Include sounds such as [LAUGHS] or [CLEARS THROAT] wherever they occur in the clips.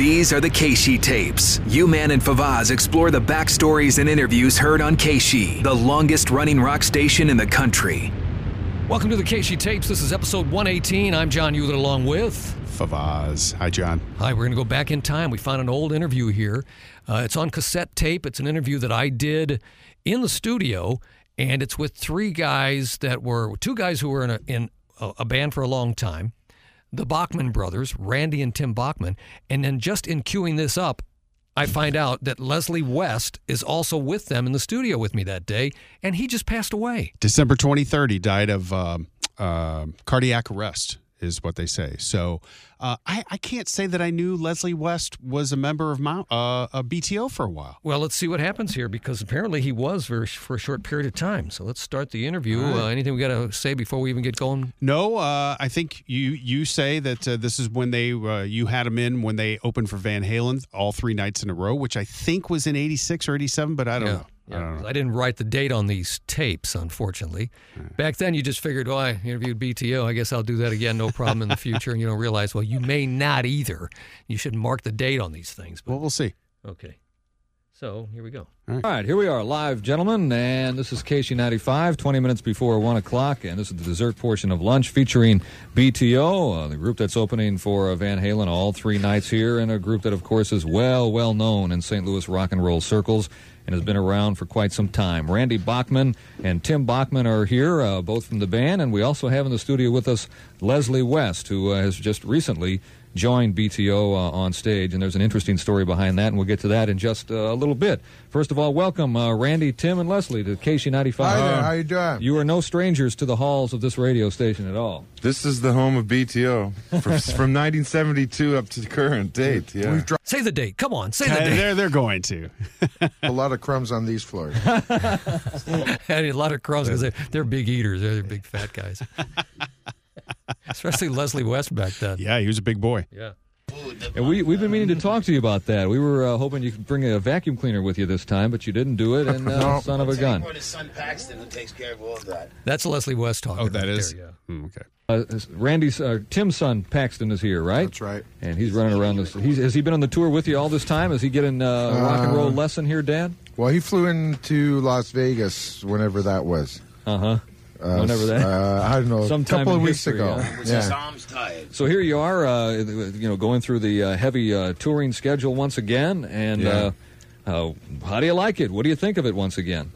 These are the KSHE tapes. U-Man and Favaz explore the backstories and interviews heard on KSHE, the longest running rock station in the country. Welcome to the KSHE tapes. This is episode 118. I'm John Ulett along with Favaz. Hi, John. Hi, we're going to go back in time. We found an old interview here. Uh, it's on cassette tape. It's an interview that I did in the studio, and it's with three guys that were two guys who were in a, in a, a band for a long time the Bachman brothers, Randy and Tim Bachman. And then just in queuing this up, I find out that Leslie West is also with them in the studio with me that day, and he just passed away. December 23rd, he died of um, uh, cardiac arrest, is what they say. So uh, I, I, can't say that I knew Leslie West was a member of Mount, uh, a BTO for a while. Well, let's see what happens here because apparently he was for, for a short period of time. So let's start the interview. Right. Uh, anything we got to say before we even get going? No, uh, I think you you say that uh, this is when they uh, you had him in when they opened for Van Halen all three nights in a row, which I think was in '86 or '87, but I don't yeah. know. Yeah, I, I, didn't write the date on these tapes, unfortunately. Right. Back then, you just figured, well, I interviewed BTO. I guess I'll do that again, no problem in the future. And you don't realize, well, you may not either. You should mark the date on these things. But, well, we'll see. Okay. So here we go. All right. All right, here we are live, gentlemen, and this is KSHE 95, 20 minutes before 1 o'clock, and this is the dessert portion of lunch featuring BTO, uh, the group that's opening for uh, Van Halen all three nights here, and a group that, of course, is well, well known in St. Louis rock and roll circles and has been around for quite some time. Randy Bachman and Tim Bachman are here, uh, both from the band, and we also have in the studio with us Leslie West, who uh, has just recently joined BTO uh, on stage, and there's an interesting story behind that, and we'll get to that in just uh, a little bit. First of all, welcome uh, Randy, Tim, and Leslie to KSHE95. Hi there, how you doing? You are no strangers to the halls of this radio station at all. This is the home of BTO from, [LAUGHS] from 1972 up to the current date. Yeah. say the date. Come on, say the date. They're, they're going to. [LAUGHS] a lot of crumbs on these floors. [LAUGHS] a lot of crumbs because they're, they're big eaters. They're big fat guys. Especially Leslie West back then. Yeah, he was a big boy. Yeah. And we, we've been meaning to talk to you about that. We were uh, hoping you could bring a vacuum cleaner with you this time, but you didn't do it, and uh, [LAUGHS] no. son of a gun. his son Paxton who takes care of all that. That's Leslie West talking. Oh, that is. There, yeah. Mm, okay. Uh, Randy's uh, Tim's son Paxton is here, right? That's right. And he's running around this. He's, has he been on the tour with you all this time? Is he getting uh, a rock and roll lesson here, Dad? Well, he flew into Las Vegas whenever that was. Uh huh. Uh, Whenever that, uh, I don't know, a couple of weeks history, ago. Yeah. yeah. His arms tired. So here you are, uh, you know, going through the uh, heavy uh, touring schedule once again, and yeah. Uh, how do you like it? What do you think of it once again?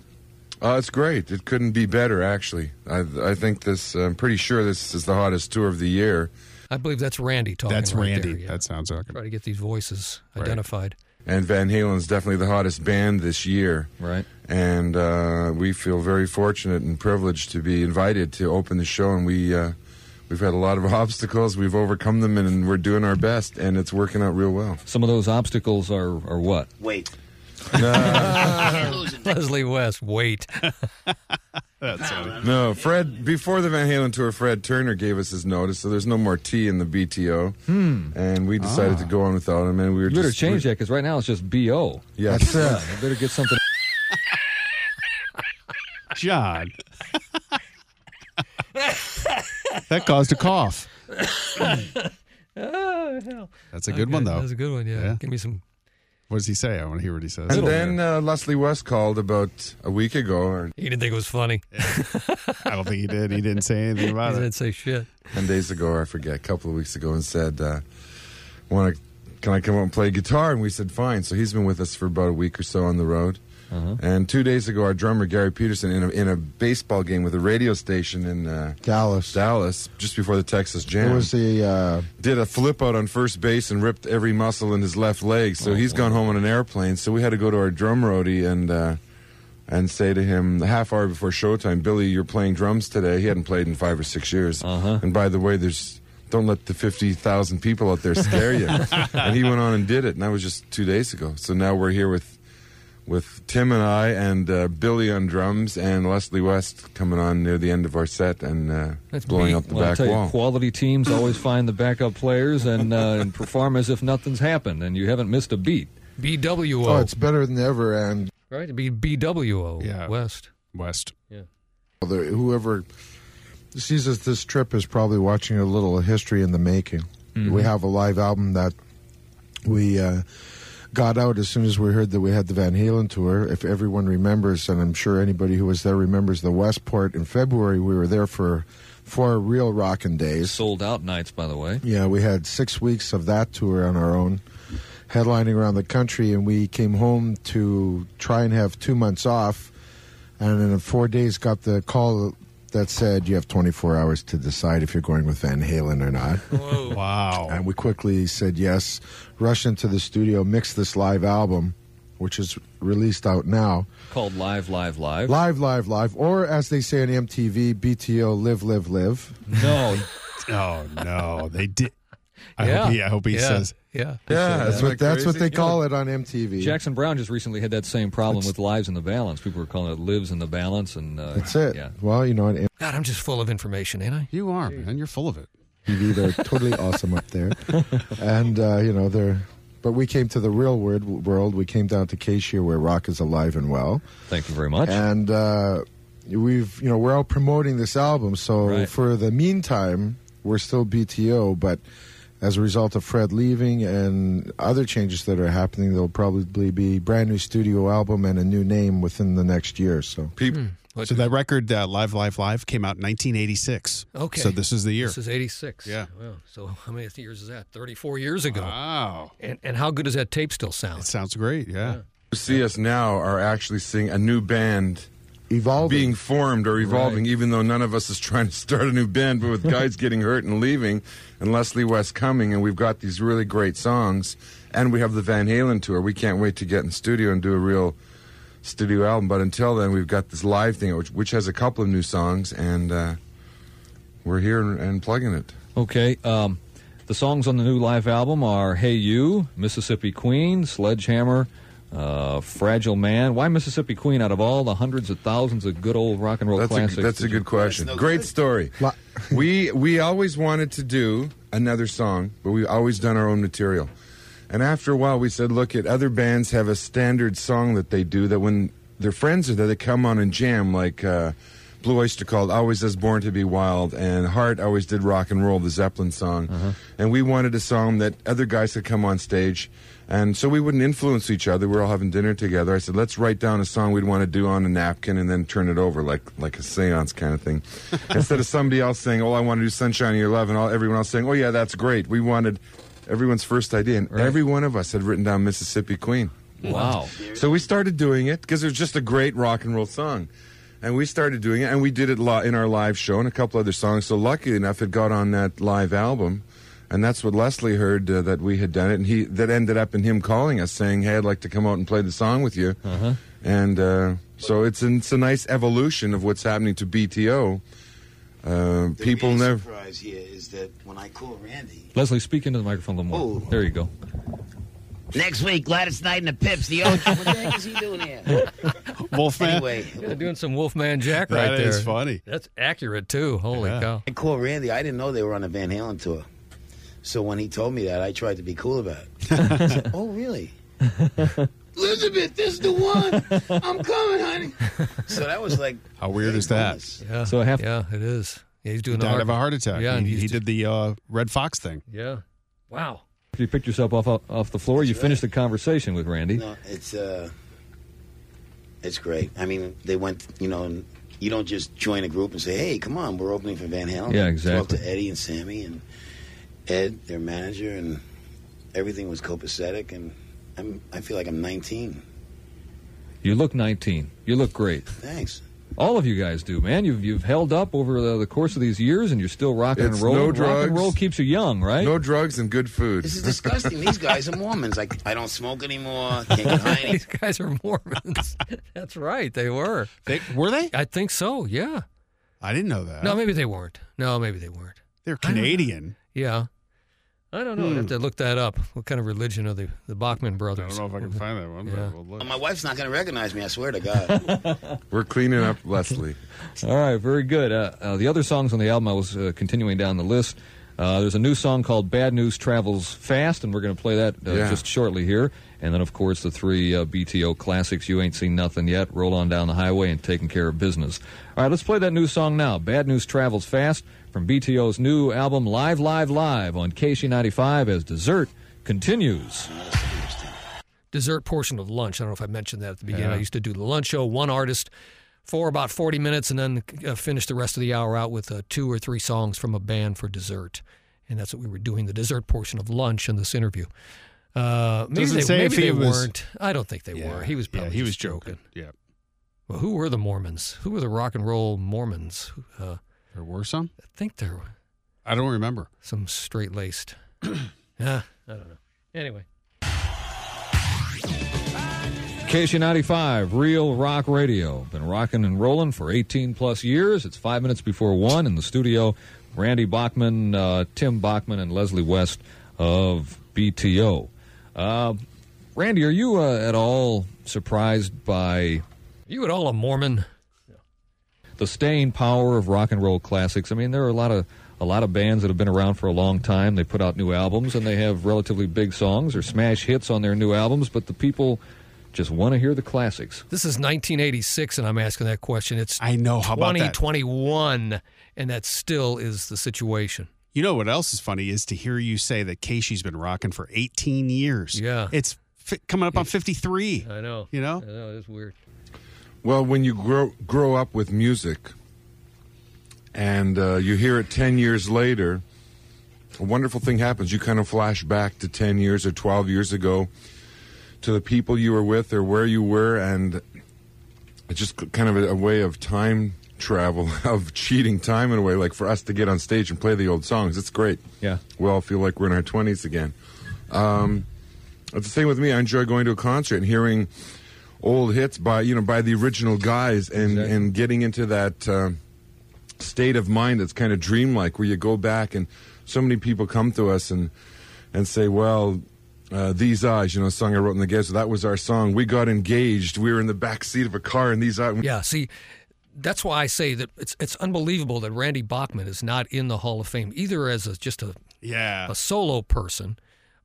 it's great. It couldn't be better, actually. I, I think this. I'm pretty sure this is the hottest tour of the year. I believe that's Randy talking. That's right Randy. There, yeah. That sounds like. Try to get these voices identified. Right. And Van Halen's definitely the hottest band this year. Right and uh, we feel very fortunate and privileged to be invited to open the show. And we uh, we've had a lot of [LAUGHS] obstacles. We've overcome them, and we're doing our best, and it's working out real well. Some of those obstacles are are what? [LAUGHS] Wait. Leslie West, wait. [LAUGHS] That's [LAUGHS] funny. No, Fred. Before the Van Halen tour, Fred Turner gave us his notice, so there's no more T in the BTO, hmm. and we decided ah. to go on without him. And we were you better just, change that because right now it's just BO. Yeah, that's it. You better get something. John. that caused a cough. oh, hell. That's a good okay. one, though. That's a good one, yeah. yeah. Give me some. What does he say? I want to hear what he says. And then uh, Leslie West called about a week ago. Or, he didn't think it was funny. I don't think he did. He didn't say anything about he it. He didn't say shit. Ten days ago, I forget, a couple of weeks ago, and said, uh, "Want to? Can I come out and play guitar?" And we said, "Fine." So he's been with us for about a week or so on the road. Uh-huh. And two days ago, our drummer Gary Peterson, in a, in a baseball game with a radio station in uh, Dallas, Dallas, just before the Texas Jam, it was the uh, did a flip out on first base and ripped every muscle in his left leg. So oh, he's gone home on an airplane. So we had to go to our drum roadie and uh, and say to him the half hour before showtime, Billy, you're playing drums today. He hadn't played in five or six years. Uh-huh. And by the way, there's don't let the fifty thousand people out there scare you. [LAUGHS] and he went on and did it, and that was just two days ago. So now we're here with with Tim and I and uh, Billy on drums and Leslie West coming on near the end of our set and uh, That's blowing beat. up the Well, I'll back tell you, wall. quality teams always find the backup players and, uh, and perform as if nothing's happened, and you haven't missed a beat. BWO. Oh, it's better than ever, and right? It'd be BWO. Yeah. West. West. the, whoever sees us this trip is probably watching a little history in the making. We have a live album that we uh, got out as soon as we heard that we had the Van Halen tour. If everyone remembers, and I'm sure anybody who was there remembers the Westport in February, we were there for four real rockin' days. Sold out nights, by the way. Yeah, we had six weeks of that tour on our own, headlining around the country, and we came home to try and have two months off. And in four days, got the call that said you have 24 hours to decide if you're going with Van Halen or not. Wow. and we quickly said yes, rushed into the studio, mixed this live album, which is released out now. Called Live, Live, Live. Live, live, live, or as they say on MTV, BTO, live, live, live. No, [LAUGHS] Oh no, they did. I yeah. hope he. I hope he yeah. says. Yeah. yeah, That's isn't what, it that's what they call it on MTV. Jackson Browne just recently had that same problem with Lives in the Balance. People were calling it Lives in the Balance, and uh, That's it. Yeah. Well, you know, on God, I'm just full of information, ain't I? You are, man. You're full of it. TV. They're [LAUGHS] totally awesome up there, and uh, you know they're. But we came to the real world. World. We came down to Acacia, where rock is alive and well, Thank you very much. and uh, we've you know we're out promoting this album. So Right. for the meantime, we're still BTO, but as a result of Fred leaving and other changes that are happening, there'll probably be brand new studio album and a new name within the next year. So People, What- So that record, uh, Live, Live, Live, came out in 1986. Okay. So this is the year. This is 86. Yeah. Wow. So how many years is that? 34 years ago. Wow. And, and how good does that tape still sound? It sounds great. Yeah. who see us now are actually seeing a new band evolving. being formed or evolving, even though none of us is trying to start a new band, but with [LAUGHS] guys getting hurt and leaving, and Leslie West coming, and we've got these really great songs, and we have the Van Halen tour. We can't wait to get in studio and do a real studio album. But until then, we've got this live thing, which, which has a couple of new songs, and uh, we're here and, and plugging it. Okay. Um, the songs on the new live album are Hey You, Mississippi Queen, Sledgehammer, uh, Fragile Man. Why Mississippi Queen out of all the hundreds of thousands of good old rock and roll That's a, classics? that's a good question. no Great good. story. [LAUGHS] We we always wanted to do another song, but we've always done our own material. And after a while, we said, look, at other bands have a standard song that they do that when their friends are there, they come on and jam like. Uh, Blue Oyster Cult always does Born to Be Wild, and Heart always did Rock and Roll, the Zeppelin song. And we wanted a song that other guys could come on stage. And so we wouldn't influence each other. We are all having dinner together. I said, let's write down a song we'd want to do on a napkin and then turn it over like like a seance kind of thing. [LAUGHS] Instead of somebody else saying, oh, I want to do Sunshine in Your Love, and all, everyone else saying, oh, yeah, that's great. We wanted everyone's first idea. And every one of us had written down Mississippi Queen. wow. So we started doing it because it was just a great rock and roll song. And we started doing it, and we did it in our live show and a couple other songs. So luckily enough, it got on that live album, and that's what Leslie heard uh, that we had done it, and he that ended up in him calling us saying, "Hey, I'd like to come out and play the song with you." Uh-huh. And uh, so it's a, it's a nice evolution of what's happening to BTO. Uh, The people main never. surprise here is that when I call Randy Leslie, speak into the microphone a little more. Oh. There you go. next week, Gladys Knight and the Pips, the Ocho. what the heck is he doing here? [LAUGHS] Wolfman. Anyway, Yeah, doing some Wolfman Jack That there. there. is funny. That's accurate too. Holy Yeah. cow! I called Randy. I didn't know they were on a Van Halen tour. So when he told me that, I tried to be cool about it. [LAUGHS] I said, oh, really? [LAUGHS] Elizabeth, this is the one. I'm coming, honey. So that was like. How weird is that? bonus. Yeah. So I have- yeah, it is. Yeah, he's doing Died of a heart attack. Yeah, he, he do- did the uh, Redd Foxx thing. Yeah. Wow. If you picked yourself off off the floor, you finished the conversation with Randy. No, it's uh, it's great. I mean, they went. You know, and you don't just join a group and say, "Hey, come on, we're opening for Van Halen." Yeah, exactly. Talk exactly. to Eddie and Sammy and Ed, their manager, and everything was copacetic. And I'm, I feel like I'm 19. You look 19. You look great. Thanks. All of you guys do, man. You've you've held up over the, the course of these years, and you're still rocking It's and rolling. no Rock and drugs. roll keeps you young, right? No drugs and good food. This is disgusting. These guys are Mormons. Like, I don't smoke anymore. Can't get high. [LAUGHS] These guys are Mormons. [LAUGHS] That's right. They were. They, were they? I think so. Yeah. I didn't know that. No, maybe they weren't. No, maybe they weren't. They're Canadian. Yeah. I don't know. I'd have to look that up. What kind of religion are the, the Bachman brothers? I don't know if I can find that one. Yeah. we'll look. My wife's not going to recognize me. I swear to God. [LAUGHS] We're cleaning up [LAUGHS] Leslie. All right, very good. Uh, uh, the other songs on the album, I was uh, continuing down the list. Uh, there's a new song called "Bad News Travels Fast," and we're going to play that uh, Yeah. just shortly here. And then, of course, the three uh, BTO classics: "You Ain't Seen Nothing Yet," "Roll On Down the Highway," and "Taking Care of Business." All right, let's play that new song now. "Bad News Travels Fast" from BTO's new album "Live, Live, Live" on KSHE95 as dessert continues. dessert portion of lunch. I don't know if I mentioned that at the beginning. I used to do the lunch show, one artist for about 40 minutes, and then uh, finish the rest of the hour out with uh, two or three songs from a band for dessert. And that's what we were doing, the dessert portion of lunch in this interview. Uh, maybe Does it they, say maybe if they was- weren't. I don't think they were. He was yeah, probably he was just joking. Yeah. Well, who were the Mormons? Who were the rock and roll Mormons? Uh, There were some? I think there were I don't remember. some straight laced. [CLEARS THROAT] yeah, I don't know. Anyway. KSHE95, Real Rock Radio. Been rocking and rolling for 18 plus years. It's five minutes before one in the studio. Randy Bachman, uh, Tim Bachman, and Leslie West of BTO. Uh, Randy, are you uh, at all surprised by Are You at all a Mormon? the staying power of rock and roll classics? I mean, there are a lot of a lot of bands that have been around for a long time. They put out new albums and they have relatively big songs or smash hits on their new albums, but the people just want to hear the classics. This is 1986, and I'm asking that question. It's I know. How about that? 2021, and that still is the situation. You know what else is funny is to hear you say that KSHE's been rocking for 18 years. Yeah. It's fi- coming up on 53. I know. You know? I know. It's weird. Well, when you grow grow up with music, and uh, you hear it ten years later, a wonderful thing happens. You kind of flash back to ten years or twelve years ago, to the people you were with or where you were, and it's just kind of a, a way of time travel, [LAUGHS] of cheating time in a way. Like for us to get on stage and play the old songs, it's great. Yeah. we all feel like we're in our twenties again. Um, it's the same with me. I enjoy going to a concert and hearing old hits by you know by the original guys and Exactly. and getting into that uh, state of mind that's kind of dreamlike where you go back and so many people come to us and and say well uh, these eyes you know a song i wrote in the ghetto that was our song we got engaged we were in the back seat of a car and these eyes Yeah. See, that's why I say that it's it's unbelievable that Randy Bachman is not in the Hall of Fame either as a, just a Yeah. a solo person,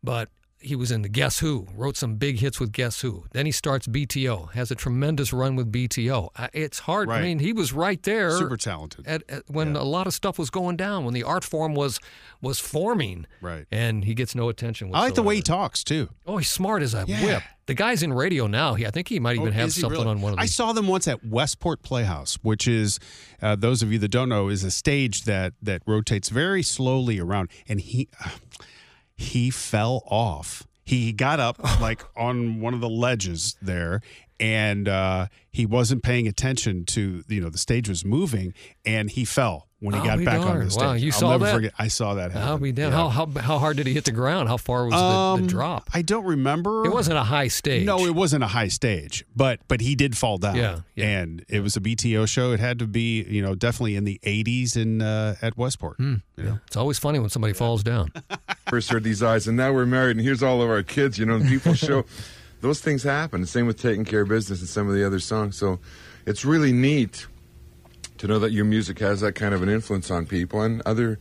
but he was in the Guess Who, wrote some big hits with Guess Who. Then he starts BTO, has a tremendous run with BTO. It's hard. I mean, he was right there. Super talented. At, at, when a lot of stuff was going down, when the art form was was forming, Right. And he gets no attention. I like the way he talks, too. Oh, he's smart as a Yeah. whip. The guy's in radio now. He, I think he might even Oh, have something really? on one of These. I saw them once at Westport Playhouse, which is, uh, those of you that don't know, is a stage that that rotates very slowly around. And he he fell off. He got up [LAUGHS] like on one of the ledges there, and uh, he wasn't paying attention to you know the stage was moving, and he fell when he I'll got back on the stage. Wow, you I'll saw never that? forget. I saw that. Happen. I'll be damned. Yeah. How, how how hard did he hit the ground? How far was the, Um, the drop? I don't remember. It wasn't a high stage. No, it wasn't a high stage, but but he did fall down. Yeah, yeah. and it was a BTO show. It had to be, you know, definitely in the '80s in uh, at Westport. Hmm. You know? It's always funny when somebody falls down. [LAUGHS] first heard these eyes and now we're married and here's all of our kids you know and people show [LAUGHS] those things happen. Same with taking care of business and some of the other songs. So it's really neat to know that your music has that kind of an influence on people and other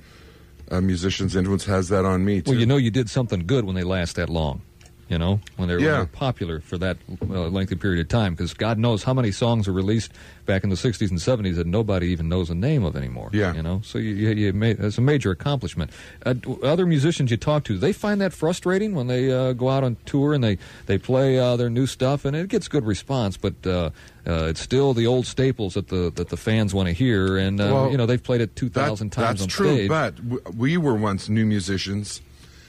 uh, musicians influence has that on me too Well, you know, you did something good when they last that long. You know, when they're, when Yeah. popular for that uh, lengthy period of time, because God knows how many songs are released back in the '60s and '70s that nobody even knows the name of anymore. Yeah. you know, so you, you, you made, it's a major accomplishment. Uh, other musicians you talk to, they find that frustrating when they uh, go out on tour and they they play uh, their new stuff, and it gets good response, but. Uh, uh, it's still the old staples that the that the fans want to hear, and uh, Well, you know they've played it 2,000 That- times that's on true stage. but w- we were once new musicians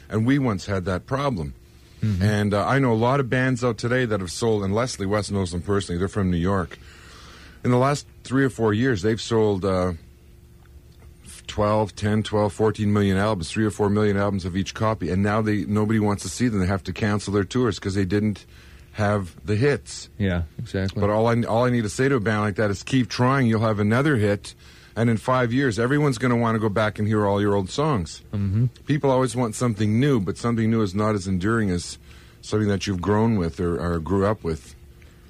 and we once had that problem Mm-hmm. and uh, i know a lot of bands out today that have sold and leslie west knows them personally they're from new york in the last three or four years they've sold uh, 12 10 12 14 million albums three or four million albums of each copy and now they nobody wants to see them they have to cancel their tours because they didn't have the hits yeah, exactly. but all I all I need to say to a band like that is keep trying. You'll have another hit, And in five years, everyone's going to want to go back and hear all your old songs. Mm-hmm. People always want something new, but something new is not as enduring as something that you've grown with or, or grew up with.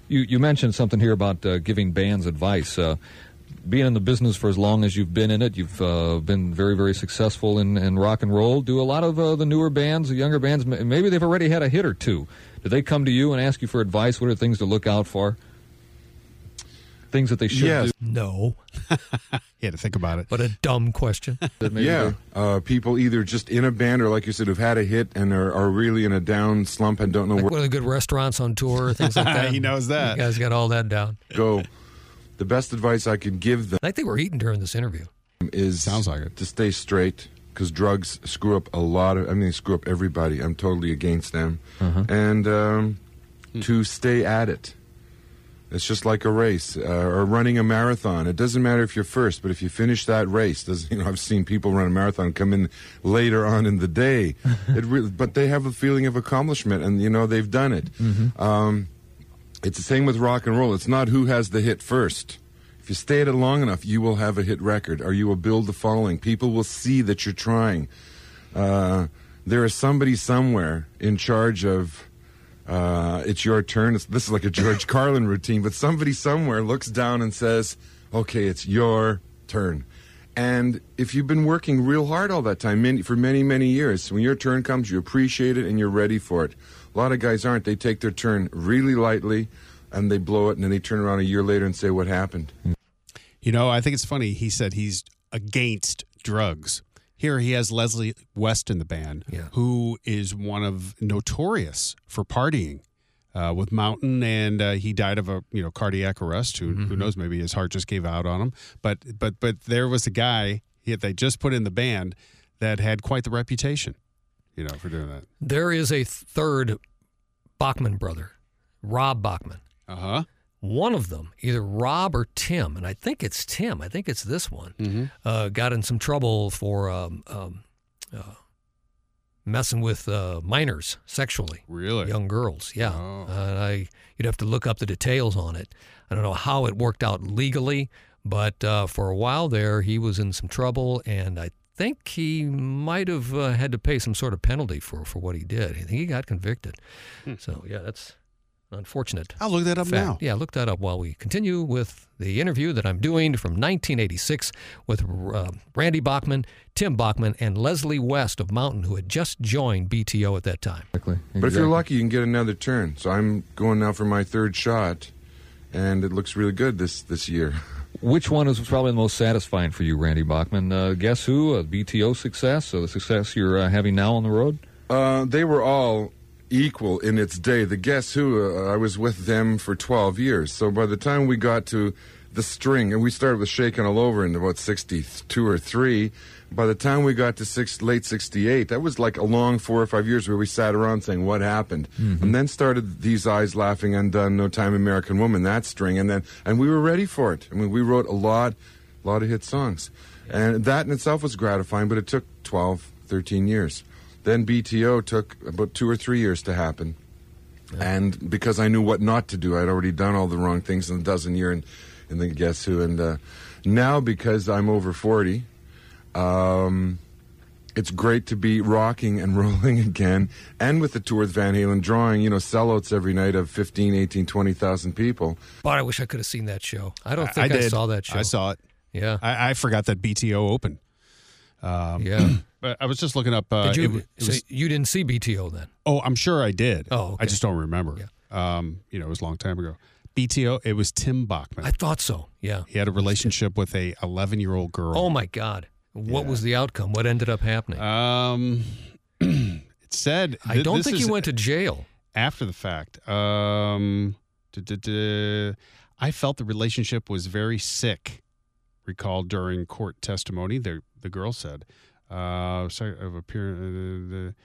You, you mentioned something here about uh, giving bands advice. Uh, being in the business for as long as you've been in it, you've uh, been very, very successful in, in rock and roll. Do a lot of uh, the newer bands, the younger bands, maybe they've already had a hit or two. Do they come to you and ask you for advice? What are things to look out for? Things that they should Yes. do. No, [LAUGHS] You had to think about it. but a dumb question. [LAUGHS] yeah, uh, people either just in a band or, like you said, who've had a hit and are, are really in a down slump and don't know Like where what are the good restaurants on tour, things like [LAUGHS] that. He knows that. You guys got all that down. go. The best advice I could give them I think we're eating during this interview. is Sounds like it. to stay straight because drugs screw up a lot of. I mean, they screw up everybody. I'm totally against them, and um, to stay at it. It's just like a race uh, or running a marathon. It doesn't matter if you're first, but if you finish that race, does [LAUGHS] you know I've seen people run a marathon come in later on in the day. [LAUGHS] it really, but they have a feeling of accomplishment, and you know they've done it. Um, it's the same with rock and roll. It's not who has the hit first. If you stay at it long enough, you will have a hit record, or you will build the following. People will see that you're trying. Uh, there is somebody somewhere in charge of. Uh, it's your turn. It's, this is like a George [LAUGHS] Carlin routine, but somebody somewhere looks down and says, "Okay, it's your turn." And if you've been working real hard all that time, many, for many, many years, when your turn comes, you appreciate it and you're ready for it. A lot of guys aren't. They take their turn really lightly and they blow it, and then they turn around a year later and say, What happened? You know, I think it's funny. He said he's against drugs. Here he has Leslie West in the band, Yeah. who is one of notorious for partying uh, with Mountain, and uh, he died of a you know cardiac arrest. Who who knows? Maybe his heart just gave out on him. But but but there was a guy he, they just put in the band that had quite the reputation, you know, for doing that. There is a third Bachman brother, Rob Bachman. Uh huh. One of them, either Rob or Tim, and I think it's Tim. I think it's this one. Uh, got in some trouble for um, um, uh, messing with uh, minors sexually, Really? young girls. Yeah, Oh. uh, I you'd have to look up the details on it. I don't know how it worked out legally, but uh, for a while there, he was in some trouble, and I think he might have uh, had to pay some sort of penalty for for what he did. I think he got convicted. So yeah, that's unfortunate. I'll look that up fact. now. Yeah, look that up while we continue with the interview that I'm doing from 1986 with uh, Randy Bachman, Tim Bachman, and Leslie West of Mountain, who had just joined BTO at that time. Exactly. But if you're lucky, you can get another turn. So I'm going now for my third shot, and it looks really good this, this year. [LAUGHS] Which one is probably the most satisfying for you, Randy Bachman? Uh, guess who? A BTO success, so the success you're uh, having now on the road? Uh, they were all equal in its day. The Guess Who, uh, I was with them for 12 years. So by the time we got to the string, and we started with Shaking All Over in about 62 or 3, by the time we got to six, late 68, that was like a long four or five years where we sat around saying, What happened? And then started These Eyes Laughing Undun, No Time American Woman, that string. And then, and we were ready for it. I mean, we wrote a lot, a lot of hit songs. And that in itself was gratifying, but it took 12, 13 years. Then BTO took about two or three years to happen. And because I knew what not to do, I'd already done all the wrong things in a dozen year and in the Guess Who. And uh, now, because I'm over 40, um, it's great to be rocking and [LAUGHS] rolling again. And with the tour with Van Halen, drawing, you know, sellouts every night of 15, 18, 20,000 people. But I wish I could have seen that show. I don't I think I, saw that show. I saw it. Yeah, I, I forgot that BTO opened. Yeah. [CLEARS THROAT] But I was just looking up. Uh, Did you? it wa- it so was- you didn't see BTO then? oh, I'm sure I did. Oh, okay. I just don't remember. Um, you know, it was a long time ago. BTO. It was Tim Bachman. I thought so. Yeah. he had a relationship with a 11 year old girl. Oh my God. What was the outcome? What ended up happening? Um, [CLEARS THROAT] it said. I don't this think he went to jail. after the fact. Um, duh, duh, duh. I felt the relationship was very sick. Recalled during court testimony, the the girl said, uh, sorry, of appear, uh, the,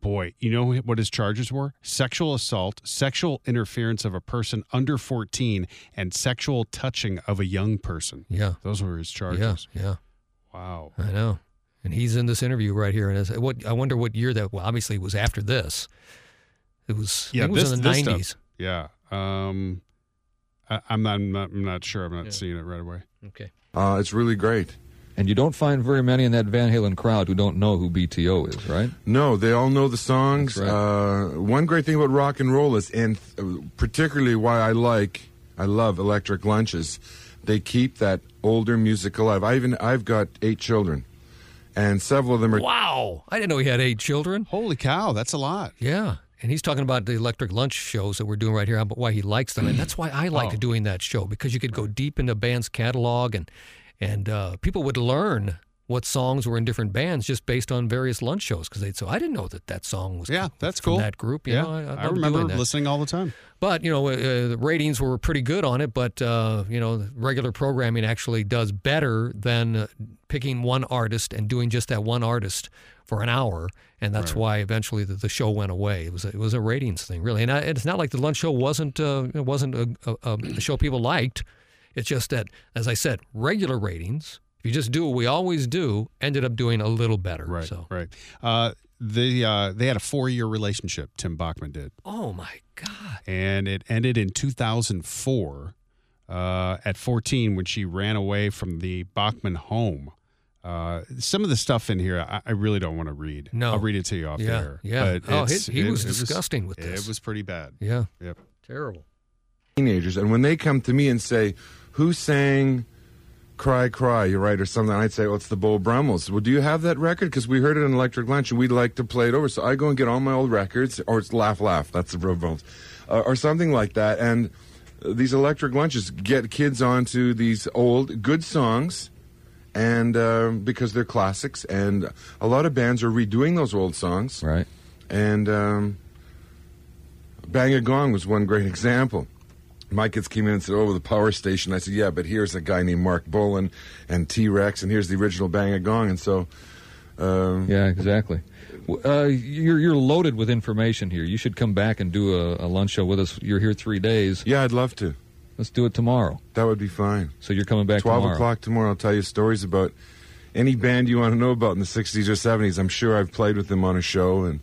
boy, you know what his charges were? Sexual assault, sexual interference of a person under 14, and sexual touching of a young person. Yeah. Those were his charges. Yeah. Wow. I know. And he's in this interview right here. And it's- what I wonder what year that. Well, obviously it was after this. It was. Yeah, it was this, in the this stuff- nineties. Yeah. Um, I, I'm not. I'm not, I'm not sure. I'm not seeing it right away. Okay. Uh, it's really great. And you don't find very many in that Van Halen crowd who don't know who BTO is, right? No, they all know the songs. Right. Uh, one great thing about rock and roll is, and particularly why I like, I love Electric Lunches, they keep that older music alive. I even I've got eight children, and several of them are. Wow. I didn't know he had eight children. Holy cow, that's a lot. Yeah. And he's talking about the electric lunch shows that we're doing right here, about why he likes them. And that's why I like Oh. doing that show because you could go deep into a band's catalog and and uh, people would learn what songs were in different bands just based on various lunch shows because they'd say, I didn't know that that song was Yeah, that's cool. that group. You yeah, know, I, I, I remember listening all the time. But you know, uh, the ratings were pretty good on it. But uh, you know, regular programming actually does better than uh, picking one artist and doing just that one artist for an hour. And that's why eventually the, the show went away. It was a, it was a ratings thing, really. And I, it's not like the lunch show wasn't uh, it wasn't a, a, a show people liked. It's just that, as I said, regular ratings. If you just do what we always do, ended up doing a little better. Right. So, Right. Uh, the uh, they had a four year relationship. Tim Bachman did, oh my God. and it ended in 2004. Uh, at 14, when she ran away from the Bachman home. Uh, some of the stuff in here, I, I really don't want to read. No. I'll read it to you off Yeah, there. yeah. But Oh, he- he it- was it disgusting with this. It was pretty bad. Yeah. Yep. Terrible. Teenagers, and when they come to me and say, "Who sang Cry Cry?" You're right, or something, I'd say, "Well, it's the Beau Brummels." Well, do you have that record? Because we heard it in Electric Lunch, and we'd like to play it over. So I go and get all my old records, or it's Laugh Laugh. That's the Beau Brummels, uh, or something like that. And uh, these Electric Lunches get kids onto these old good songs. And um because they're classics, and a lot of bands are redoing those old songs. Right. And um, Bang a Gong was one great [LAUGHS] example. My kids came in and said, "Oh, the power station." I said, "Yeah, but here's a guy named Marc Bolan and T Rex, and here's the original Bang a Gong." And so, um, Yeah, exactly. Uh, you're you're loaded with information here. You should come back and do a, a lunch show with us. You're here three days. yeah, I'd love to. Let's do it tomorrow. That would be fine. So you're coming back Twelve tomorrow. o'clock tomorrow. I'll tell you stories about any band you want to know about in the '60s or '70s. I'm sure I've played with them on a show, and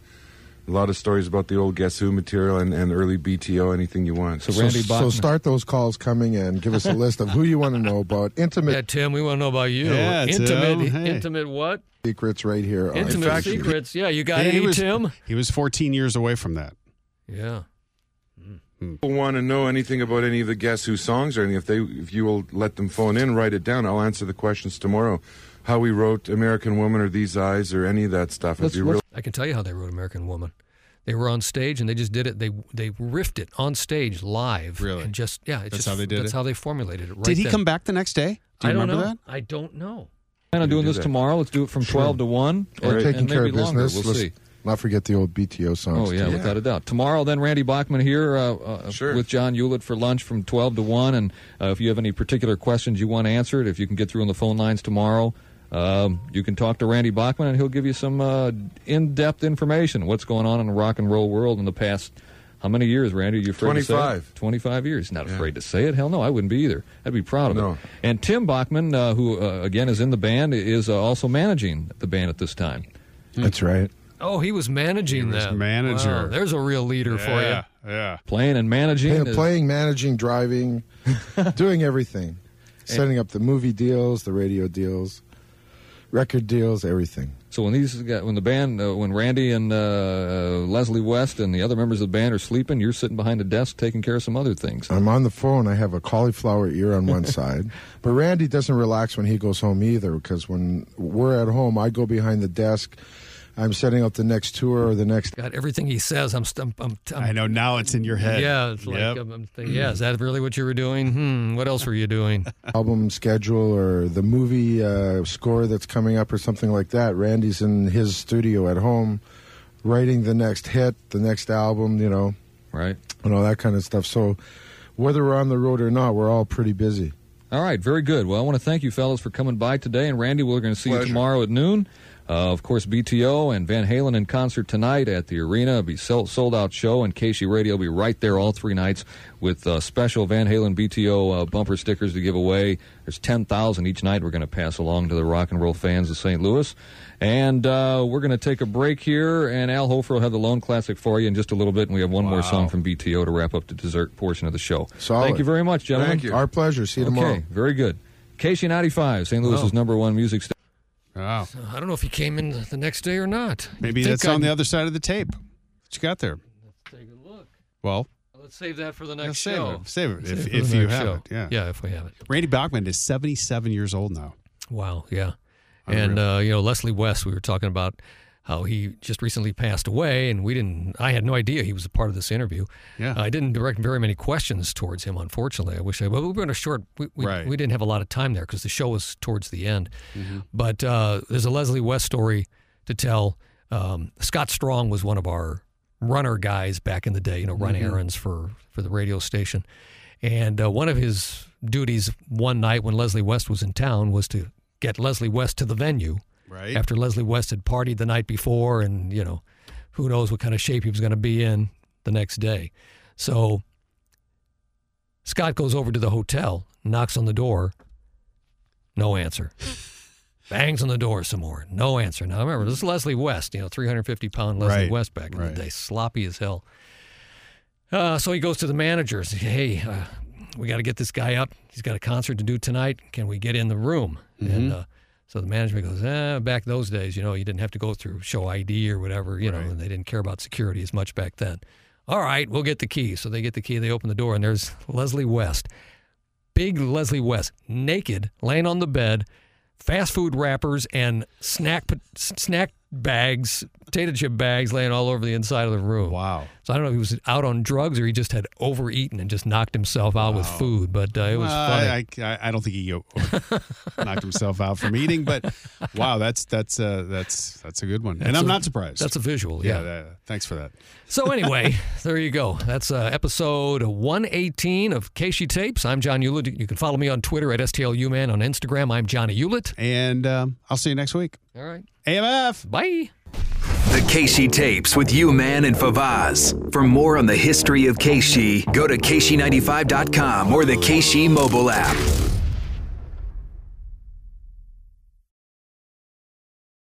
a lot of stories about the old Guess Who material and, and early BTO. Anything you want. So So, Randy so start those calls coming in. give us a [LAUGHS] list of who you want to know about. Intimate Yeah, Tim, we want to know about you. Yeah, Tim, intimate, hey. intimate what? secrets right here. Intimate fact- secrets. Yeah, you got He any, was- Tim? He was 14 years away from that. Yeah. Hmm. people want to know anything about any of the Guess Who songs or anything, if they, if you will let them phone in, write it down. I'll answer the questions tomorrow. How we wrote "American Woman" or "These Eyes" or any of that stuff. Let's- be let's- real. I can tell you how they wrote American Woman. They were on stage and they just did it. They they riffed it on stage live. Really? And just yeah, it's That's just, how they did That's it? That's how they formulated it. Right Did he then. come back the next day? Do you I don't remember know. that? I don't know. plan on doing do this that. tomorrow. Let's do it from 12 to 1. Or and- taking and care maybe of longer. business. We'll Let's see. Not forget the old BTO songs. Oh, yeah, too. without a doubt. Tomorrow, then, Randy Bachman here uh, uh, Sure. with John Ulett for lunch from 12 to 1. And uh, if you have any particular questions you want answered, if you can get through on the phone lines tomorrow, um, you can talk to Randy Bachman and he'll give you some uh, in depth information what's going on in the rock and roll world in the past. How many years, Randy? Are you afraid to say 25. 25 years. Not afraid to say it. Hell no, I wouldn't be either. I'd be proud of No. it. And Tim Bachman, uh, who, uh, again, is in the band, is uh, also managing the band at this time. That's right. Oh, he was managing He was them. manager. Wow, there's a real leader for you. yeah, yeah. Playing and managing. Playing, is- playing, managing, driving, [LAUGHS] doing everything. Setting up the movie deals, the radio deals, record deals, everything. So when these guys, when the band, uh, when Randy and uh, uh, Leslie West and the other members of the band are sleeping, you're sitting behind the desk taking care of some other things. I'm on the phone. I have a cauliflower ear on one [LAUGHS] side. But Randy doesn't relax when he goes home either because when we're at home, I go behind the desk. I'm setting up the next tour or the next God, everything he says, I'm, st- I'm, I'm, I know now it's in your head. Yeah, it's like Yep. I'm, I'm thinking, yeah, is that really what you were doing? Hmm, what else were you doing? [LAUGHS] album schedule or the movie uh, score that's coming up or something like that. Randy's in his studio at home writing the next hit, the next album, you know, Right. and all that kind of stuff. So whether we're on the road or not, we're all pretty busy. All right. Very good. Well, I want to thank you fellas for coming by today. And Randy, we're going to see you tomorrow at noon. Uh, of course, BTO and Van Halen in concert tonight at the arena. It'll be sold, sold out show, and KSHE Radio will be right there all three nights with uh, special Van Halen BTO uh, bumper stickers to give away. There's 10,000 each night we're going to pass along to the rock and roll fans of St. Louis. And uh, we're going to take a break here, and Al Hofer will have the Lone Classic for you in just a little bit, and we have one more song from BTO to wrap up the dessert portion of the show. Solid. Thank you very much, gentlemen. Thank you. Our pleasure. See you tomorrow. Okay, very good. KSHE95, St. Louis's number one music station. Wow. I don't know if he came in the next day or not. Maybe that's on I'd- the other side of the tape. What you got there? Let's take a look. Well, Let's save that for the next save show. it. Save it Save if, it if you have show. it. Yeah. Yeah, if we have it. Randy Bachman is 77 years old now. Wow, yeah. And uh, you know, Leslie West, we were talking about how he just recently passed away, and we didn't. I had no idea he was a part of this interview. Yeah. I didn't direct very many questions towards him. Unfortunately, I wish I. But we were in a short. We, we, Right. we didn't have a lot of time there because the show was towards the end. Mm-hmm. But uh, there's a Leslie West story to tell. Um, Scott Strong was one of our runner guys back in the day. You know, run Mm-hmm. errands for for the radio station. And uh, one of his duties one night when Leslie West was in town was to get Leslie West to the venue Right. after Leslie West had partied the night before, and you know, who knows what kind of shape he was going to be in the next day. So Scott goes over to the hotel, knocks on the door, no answer. [LAUGHS] Bangs on the door some more, no answer. Now remember, this is Leslie West, you know, 350 pound Leslie Right, West back in right. the day, sloppy as hell. Uh, so he goes to the manager and says, Hey, uh, we got to get this guy up. He's got a concert to do tonight. Can we get in the room? And uh, so the management goes, eh, back those days, you know, you didn't have to go through show ID or whatever, you know, and they didn't care about security as much back then. All right, we'll get the key. So they get the key, they open the door, and there's [LAUGHS] Leslie West. Big Leslie West, naked, laying on the bed, fast food wrappers and snack snack bags, potato chip bags laying all over the inside of the room. Wow. So I don't know if he was out on drugs or he just had overeaten and just knocked himself out with food, but uh, it was Uh, funny. I, I, I don't think he uh, knocked himself out from eating, but [LAUGHS] wow, that's that's uh, that's that's a good one, and That's I'm a- not surprised. That's a visual, yeah. yeah. that- thanks for that. So anyway, [LAUGHS] there you go. That's uh, episode 118 of KSHE Tapes. I'm John Ulett. You can follow me on Twitter at STLUman. On Instagram, I'm Johnny Hewlett. And um, I'll see you next week. All right. AMF. Bye. The KSHE tapes with you, man, and Favaz. For more on the history of KSHE, go to KSHE95.com or the KSHE mobile app.